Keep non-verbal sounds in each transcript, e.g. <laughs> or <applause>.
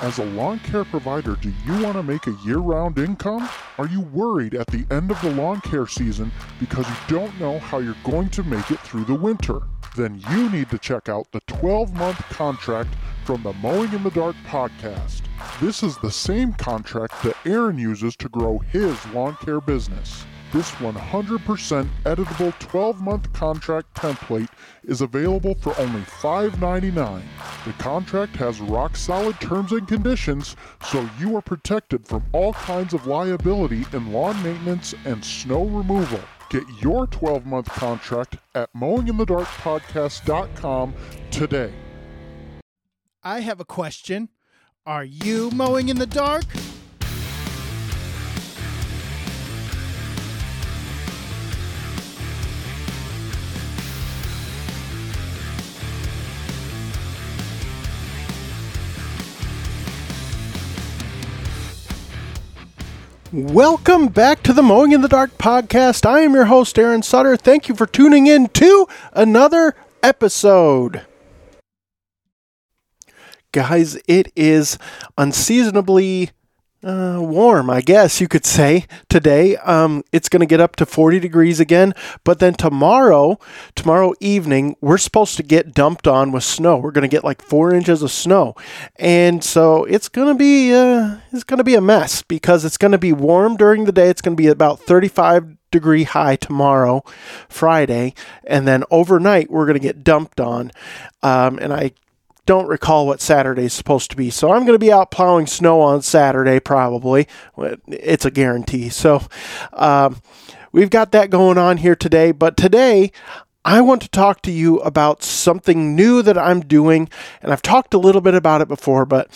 As a lawn care provider, do you want to make a year round income? Are you worried at the end of the lawn care season because you don't know how you're going to make it through the winter? Then you need to check out the 12 month contract from the Mowing in the Dark podcast. This is the same contract that Aaron uses to grow his lawn care business. This 100% editable 12 month contract template is available for only $5.99. The contract has rock solid terms and conditions, so you are protected from all kinds of liability in lawn maintenance and snow removal. Get your 12 month contract at mowinginthedarkpodcast.com today. I have a question. Are you mowing in the dark? Welcome back to the Mowing in the Dark podcast. I am your host, Aaron Sutter. Thank you for tuning in to another episode. Guys, it is unseasonably uh, warm, I guess you could say today. Um, it's going to get up to 40 degrees again, but then tomorrow, tomorrow evening, we're supposed to get dumped on with snow. We're going to get like four inches of snow, and so it's going to be uh, it's going to be a mess because it's going to be warm during the day. It's going to be about 35 degree high tomorrow, Friday, and then overnight we're going to get dumped on. Um, and I don't recall what Saturday is supposed to be. So I'm going to be out plowing snow on Saturday, probably. It's a guarantee. So um, we've got that going on here today. But today, I want to talk to you about something new that I'm doing. And I've talked a little bit about it before, but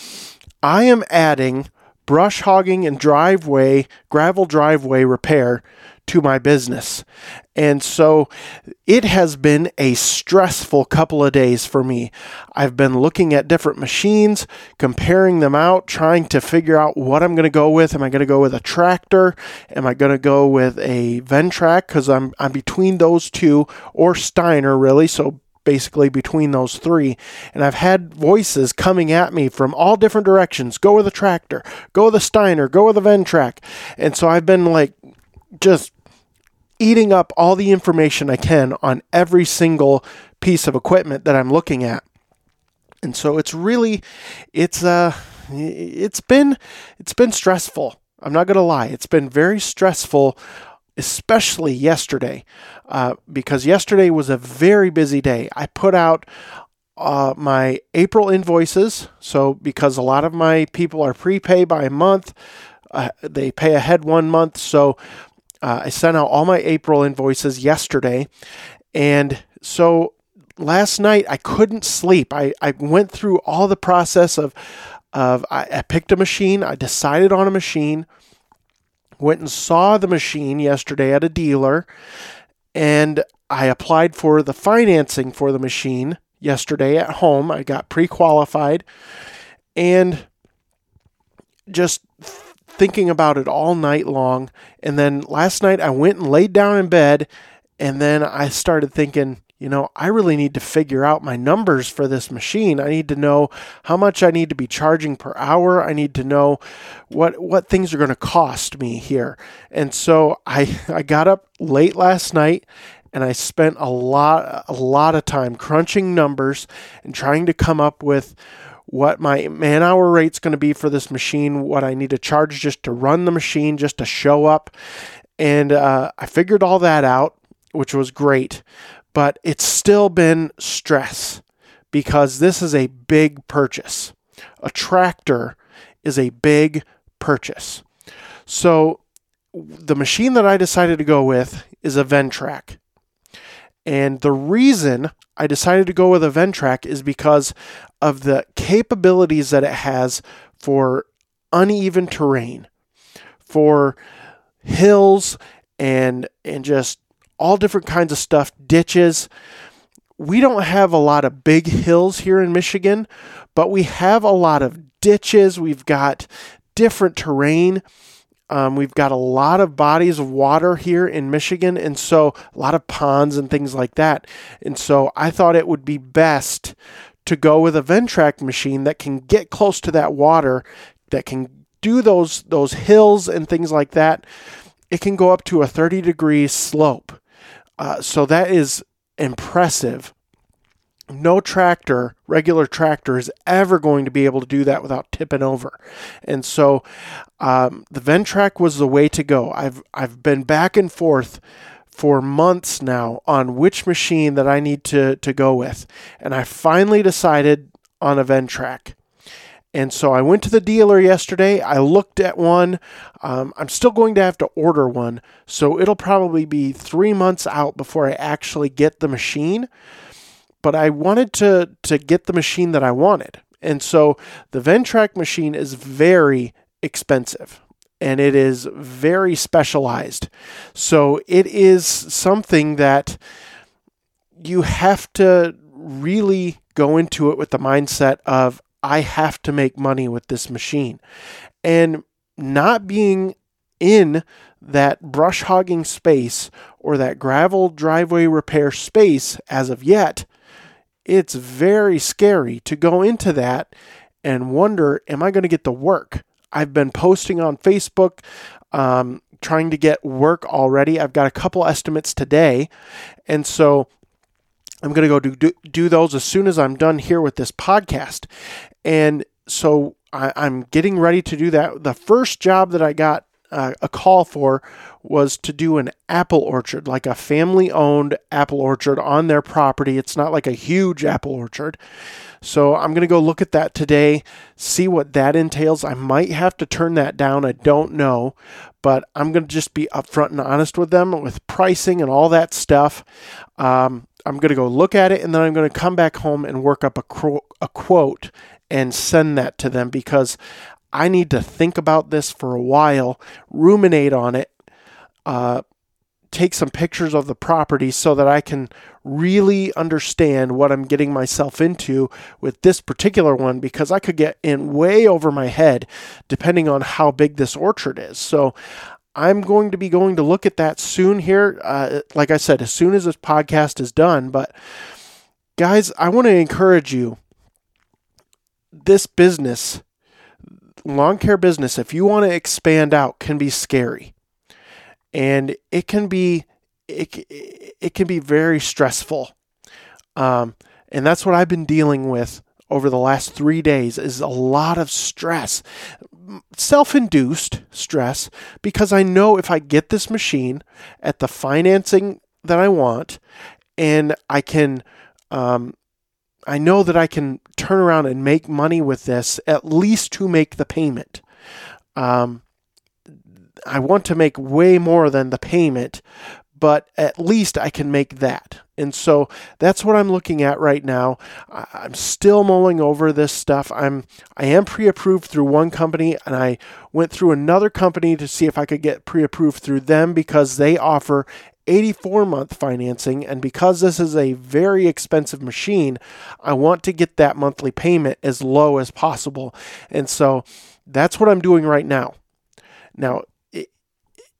I am adding brush hogging and driveway, gravel driveway repair to my business. And so it has been a stressful couple of days for me. I've been looking at different machines, comparing them out, trying to figure out what I'm going to go with. Am I going to go with a tractor? Am I going to go with a Ventrac cuz I'm I'm between those two or Steiner really. So basically between those three. And I've had voices coming at me from all different directions. Go with a tractor, go with a Steiner, go with a Ventrac. And so I've been like just eating up all the information I can on every single piece of equipment that I'm looking at. And so it's really it's uh it's been it's been stressful. I'm not to lie. It's been very stressful especially yesterday uh, because yesterday was a very busy day. I put out uh, my April invoices. So, because a lot of my people are prepay by month, uh, they pay ahead one month. So, uh, I sent out all my April invoices yesterday. And so last night I couldn't sleep. I, I went through all the process of, of I, I picked a machine, I decided on a machine, went and saw the machine yesterday at a dealer, and I applied for the financing for the machine yesterday at home. I got pre qualified and just thinking about it all night long. And then last night I went and laid down in bed and then I started thinking, you know, I really need to figure out my numbers for this machine. I need to know how much I need to be charging per hour. I need to know what what things are going to cost me here. And so I <laughs> I got up late last night and I spent a lot a lot of time crunching numbers and trying to come up with what my man hour rate's going to be for this machine, what I need to charge just to run the machine, just to show up. And uh, I figured all that out, which was great. But it's still been stress because this is a big purchase. A tractor is a big purchase. So the machine that I decided to go with is a Ventrac. And the reason I decided to go with a Ventrac is because of the capabilities that it has for uneven terrain, for hills and and just all different kinds of stuff, ditches. We don't have a lot of big hills here in Michigan, but we have a lot of ditches. We've got different terrain. Um, we've got a lot of bodies of water here in Michigan, and so a lot of ponds and things like that. And so I thought it would be best to go with a Ventrac machine that can get close to that water, that can do those those hills and things like that. It can go up to a 30 degree slope. Uh, so that is impressive. No tractor, regular tractor, is ever going to be able to do that without tipping over. And so um, the Ventrac was the way to go. I've I've been back and forth for months now on which machine that I need to, to go with. And I finally decided on a Ventrac. And so I went to the dealer yesterday. I looked at one. Um, I'm still going to have to order one. So it'll probably be three months out before I actually get the machine. But I wanted to, to get the machine that I wanted. And so the Ventrac machine is very expensive and it is very specialized. So it is something that you have to really go into it with the mindset of, I have to make money with this machine. And not being in that brush hogging space or that gravel driveway repair space as of yet, it's very scary to go into that and wonder, am I going to get the work? I've been posting on Facebook, um, trying to get work already. I've got a couple estimates today. And so I'm going to go do, do, do, those as soon as I'm done here with this podcast. And so I, am getting ready to do that. The first job that I got uh, a call for was to do an apple orchard, like a family owned apple orchard on their property. It's not like a huge apple orchard. So I'm going to go look at that today, see what that entails. I might have to turn that down. I don't know, but I'm going to just be upfront and honest with them with pricing and all that stuff. Um, I'm going to go look at it and then I'm going to come back home and work up a, quote, a quote and send that to them because I need to think about this for a while, ruminate on it, uh, take some pictures of the property so that I can really understand what I'm getting myself into with this particular one because I could get in way over my head depending on how big this orchard is. So I'm going to be going to look at that soon here. Uh, like I said, as soon as this podcast is done. But guys, I want to encourage you this business, lawn care business, if you want to expand out, can be scary. And it can be it, it can be very stressful. Um, and that's what I've been dealing with over the last three days is a lot of stress self-induced stress because I know if I get this machine at the financing that I want and I can um, I know that I can turn around and make money with this at least to make the payment. Um, I want to make way more than the payment, but at least I can make that. And so that's what I'm looking at right now. I'm still mulling over this stuff. I'm I am pre-approved through one company and I went through another company to see if I could get pre-approved through them because they offer 84 month financing and because this is a very expensive machine, I want to get that monthly payment as low as possible. And so that's what I'm doing right now. Now, it,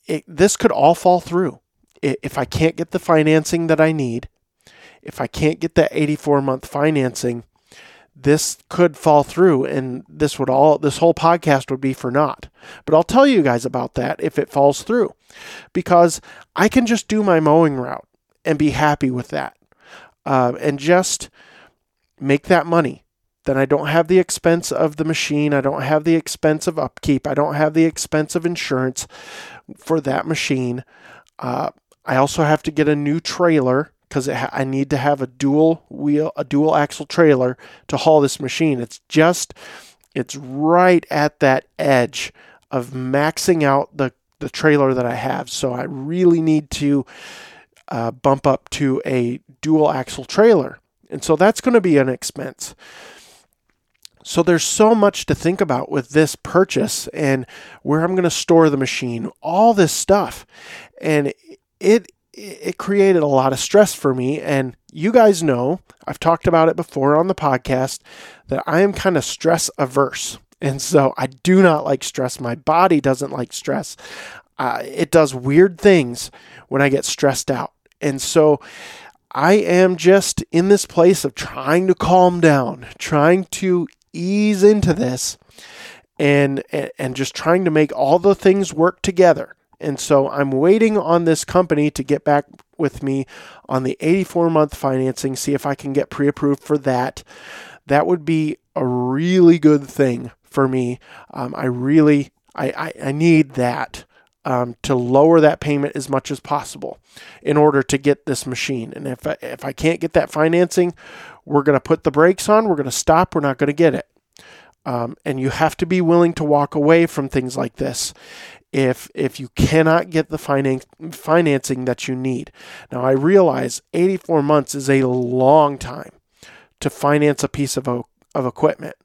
it, this could all fall through if I can't get the financing that I need, if I can't get that 84 month financing, this could fall through and this would all this whole podcast would be for naught. But I'll tell you guys about that if it falls through because I can just do my mowing route and be happy with that uh, and just make that money. Then I don't have the expense of the machine. I don't have the expense of upkeep. I don't have the expense of insurance for that machine. Uh, I also have to get a new trailer because ha- I need to have a dual wheel, a dual axle trailer to haul this machine. It's just, it's right at that edge of maxing out the, the trailer that I have. So I really need to uh, bump up to a dual axle trailer. And so that's going to be an expense. So there's so much to think about with this purchase and where I'm going to store the machine, all this stuff. And it it created a lot of stress for me. And you guys know I've talked about it before on the podcast that I am kind of stress averse. And so I do not like stress. My body doesn't like stress. Uh, it does weird things when I get stressed out. And so I am just in this place of trying to calm down, trying to ease into this and and just trying to make all the things work together. And so I'm waiting on this company to get back with me on the 84 month financing, see if I can get pre approved for that. That would be a really good thing for me. Um, I really, I, I, I need that. Um, to lower that payment as much as possible in order to get this machine. And if I, if I can't get that financing, we're going to put the brakes on. We're going to stop. We're not going to get it. Um, and you have to be willing to walk away from things like this if if you cannot get the finance, financing that you need. Now I realize 84 months is a long time to finance a piece of of equipment.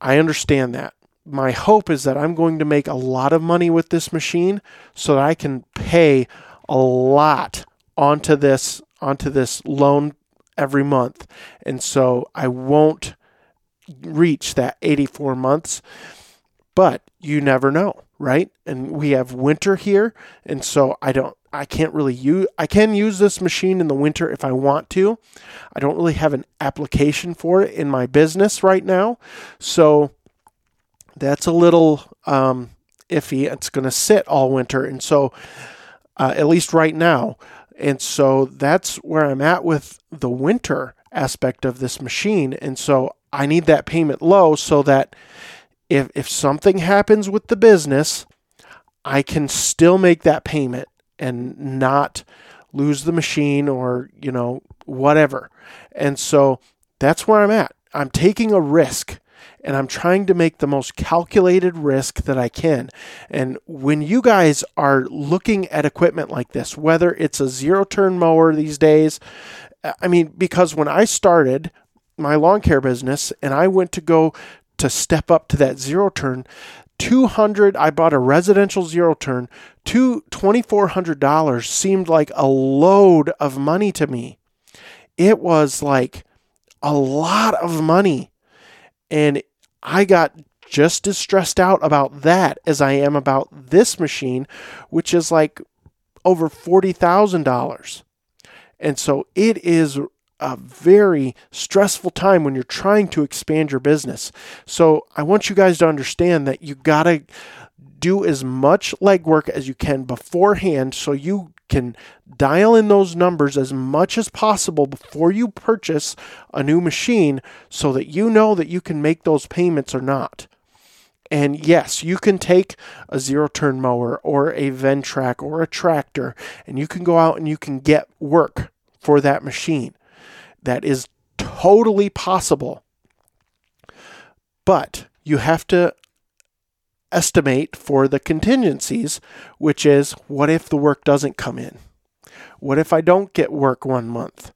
I understand that. My hope is that I'm going to make a lot of money with this machine so that I can pay a lot onto this onto this loan every month. And so I won't reach that 84 months. But you never know right? And we have winter here, and so I don't I can't really use I can use this machine in the winter if I want to. I don't really have an application for it in my business right now. So that's a little um, iffy. It's going to sit all winter, and so uh, at least right now. And so that's where I'm at with the winter aspect of this machine. And so I need that payment low so that if if something happens with the business, I can still make that payment and not lose the machine or, you know, whatever. And so that's where I'm at. I'm taking a risk and I'm trying to make the most calculated risk that I can. And when you guys are looking at equipment like this, whether it's a zero turn mower these days, I mean, because when I started my lawn care business and I went to go to step up to that zero turn. 200 I bought a residential zero turn. Two $2400 seemed like a load of money to me. It was like a lot of money. And I got just as stressed out about that as I am about this machine, which is like over $40,000. And so it is a very stressful time when you're trying to expand your business. So I want you guys to understand that you got to do as much legwork as you can beforehand so you can dial in those numbers as much as possible before you purchase a new machine so that you know that you can make those payments or not. And yes, you can take a zero turn mower or a Ventrac or a tractor and you can go out and you can get work for that machine. That is totally possible. But you have to estimate for the contingencies, which is what if the work doesn't come in? What if I don't get work one month?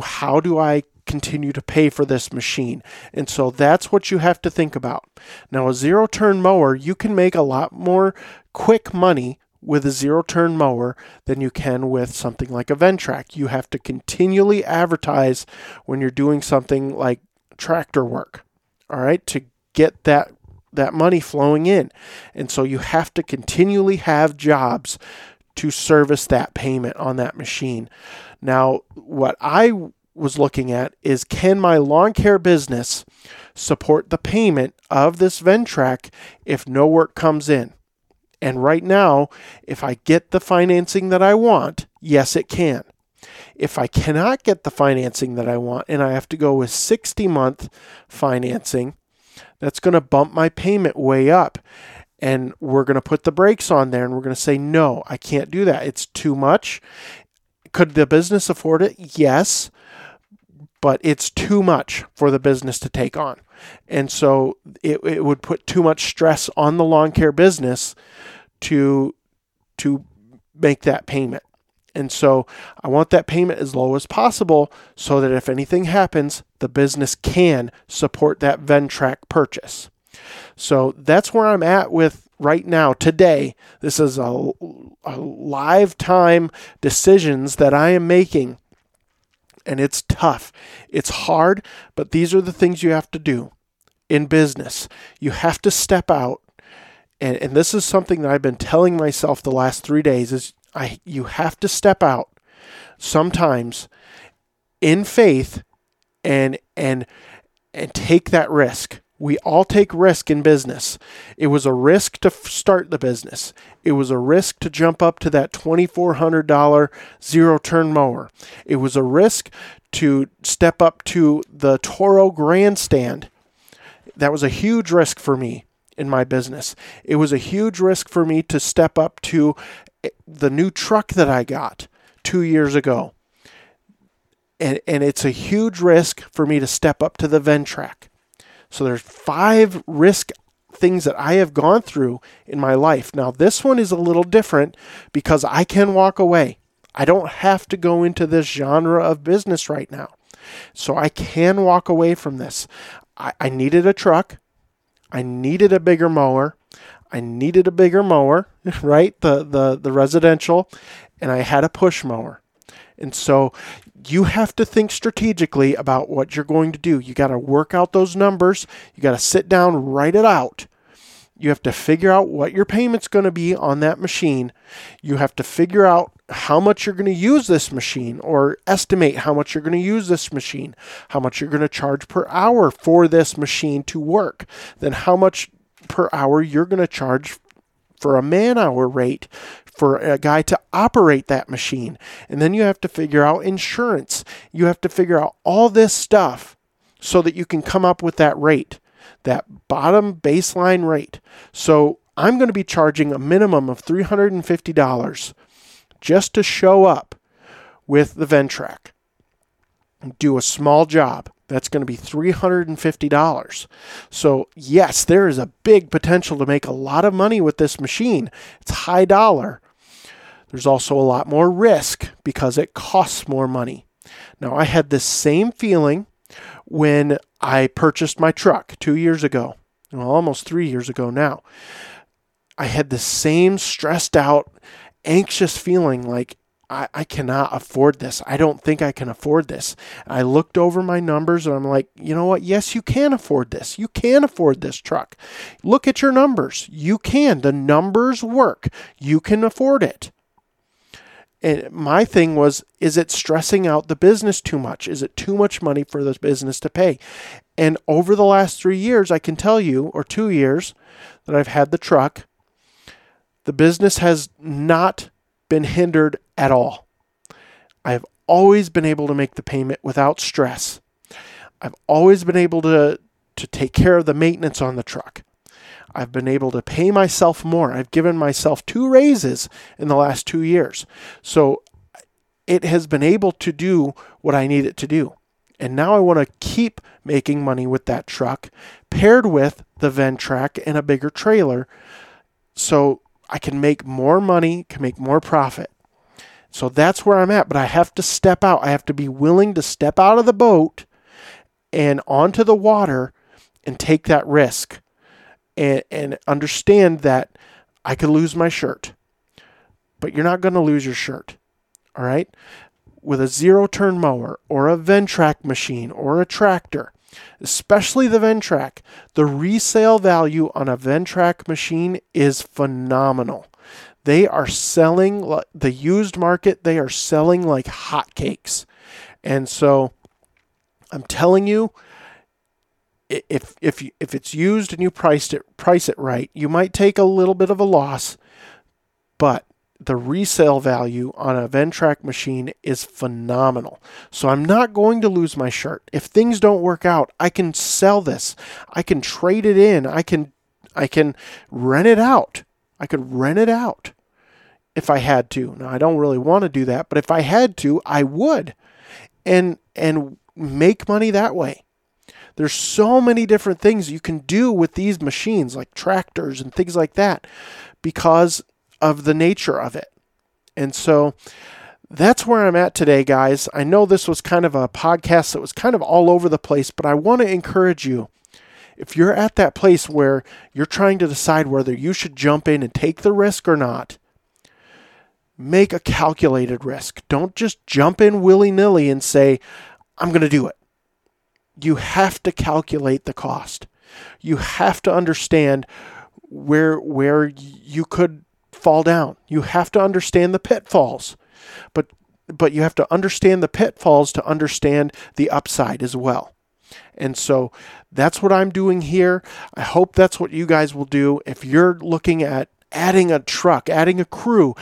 How do I continue to pay for this machine? And so that's what you have to think about. Now, a zero turn mower, you can make a lot more quick money with a zero turn mower than you can with something like a Ventrac. You have to continually advertise when you're doing something like tractor work, all right, to get that that money flowing in. And so you have to continually have jobs to service that payment on that machine. Now, what I was looking at is can my lawn care business support the payment of this Ventrac if no work comes in? And right now, if I get the financing that I want, yes, it can. If I cannot get the financing that I want and I have to go with 60 month financing, that's going to bump my payment way up. And we're going to put the brakes on there and we're going to say, no, I can't do that. It's too much. Could the business afford it? Yes, but it's too much for the business to take on. And so it, it would put too much stress on the lawn care business to to make that payment. And so I want that payment as low as possible so that if anything happens, the business can support that Ventrac purchase. So that's where I'm at with right now today. This is a, a live time decisions that I am making and it's tough. It's hard, but these are the things you have to do in business. You have to step out. And, and this is something that I've been telling myself the last three days is I you have to step out. sometimes in faith and and and take that risk. We all take risk in business. It was a risk to start the business. It was a risk to jump up to that $2400 zero turn mower. It was a risk to step up to the Toro grandstand. That was a huge risk for me in my business. It was a huge risk for me to step up to eh, the new truck that I got 2 years ago and, and it's a huge risk for me to step up to the Ventrac. So there's five risk things that I have gone through in my life. Now this one is a little different because I can walk away. I don't have to go into this genre of business right now. So I can walk away from this. I, I needed a truck. I needed a bigger mower. I needed a bigger mower, <laughs> right? The the the residential, and I had a push mower. And so you have to think strategically about what you're going to do. You got to work out those numbers. You got to sit down, write it out. You have to figure out what your payment's going to be on that machine. You have to figure out how much you're going to use this machine or estimate how much you're going to use this machine, how much you're going to charge per hour for this machine to work, then how much per hour you're going to charge for a man hour rate for a guy to operate that machine. And then you have to figure out insurance. You have to figure out all this stuff so that you can come up with that rate, that bottom baseline rate. So I'm going to be charging a minimum of $350 just to show up with the Ventrac. Do a small job. That's going to be $350. So, yes, there is a big potential to make a lot of money with this machine. It's high dollar, there's also a lot more risk because it costs more money. Now, I had this same feeling when I purchased my truck two years ago, well, almost three years ago now. I had the same stressed out, anxious feeling like I, I cannot afford this. I don't think I can afford this. I looked over my numbers and I'm like, you know what? Yes, you can afford this. You can afford this truck. Look at your numbers. You can. The numbers work. You can afford it. And my thing was, is it stressing out the business too much? Is it too much money for this business to pay? And over the last three years, I can tell you, or two years that I've had the truck, the business has not been hindered at all. I've always been able to make the payment without stress. I've always been able to, to take care of the maintenance on the truck. I've been able to pay myself more. I've given myself two raises in the last two years. So it has been able to do what I need it to do. And now I want to keep making money with that truck paired with the Ventrac and a bigger trailer so I can make more money, can make more profit. So that's where I'm at, but I have to step out. I have to be willing to step out of the boat and onto the water and take that risk and, and understand that I could lose my shirt, but you're not going to lose your shirt. All right? With a zero turn mower or a Ventrac machine or a tractor, especially the Ventrac, the resale value on a Ventrac machine is phenomenal. They are selling the used market, they are selling like hotcakes. And so I'm telling you, if if if it's used and you priced it price it right, you might take a little bit of a loss, but the resale value on a Ventrac machine is phenomenal. So I'm not going to lose my shirt. If things don't work out, I can sell this. I can trade it in. I can I can rent it out. I could rent it out if I had to. Now I don't really want to do that, but if I had to, I would. And and make money that way. There's so many different things you can do with these machines, like tractors and things like that, because of the nature of it. And so that's where I'm at today, guys. I know this was kind of a podcast that was kind of all over the place, but I want to encourage you. If you're at that place where you're trying to decide whether you should jump in and take the risk or not, make a calculated risk. Don't just jump in willy nilly and say, I'm going to do it you have to calculate the cost. You have to understand where where you could fall down. You have to understand the pitfalls. But but you have to understand the pitfalls to understand the upside as well. And so that's what I'm doing here. I hope that's what you guys will do. If you're looking at adding a truck, adding a crew,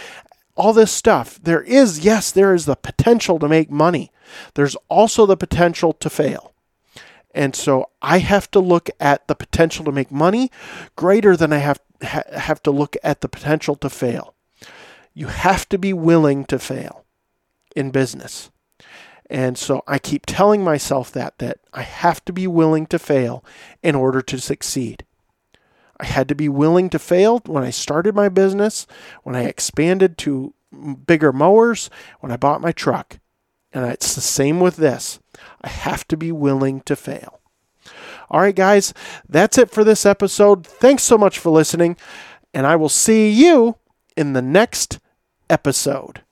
all this stuff, there is, yes, there is the potential to make money. There's also the potential to fail. And so I have to look at the potential to make money greater than I have, ha- have to look at the potential to fail. You have to be willing to fail in business. And so I keep telling myself that that I have to be willing to fail in order to succeed. I had to be willing to fail when I started my business, when I expanded to bigger mowers, when I bought my truck. And it's the same with this. Have to be willing to fail. All right, guys, that's it for this episode. Thanks so much for listening, and I will see you in the next episode.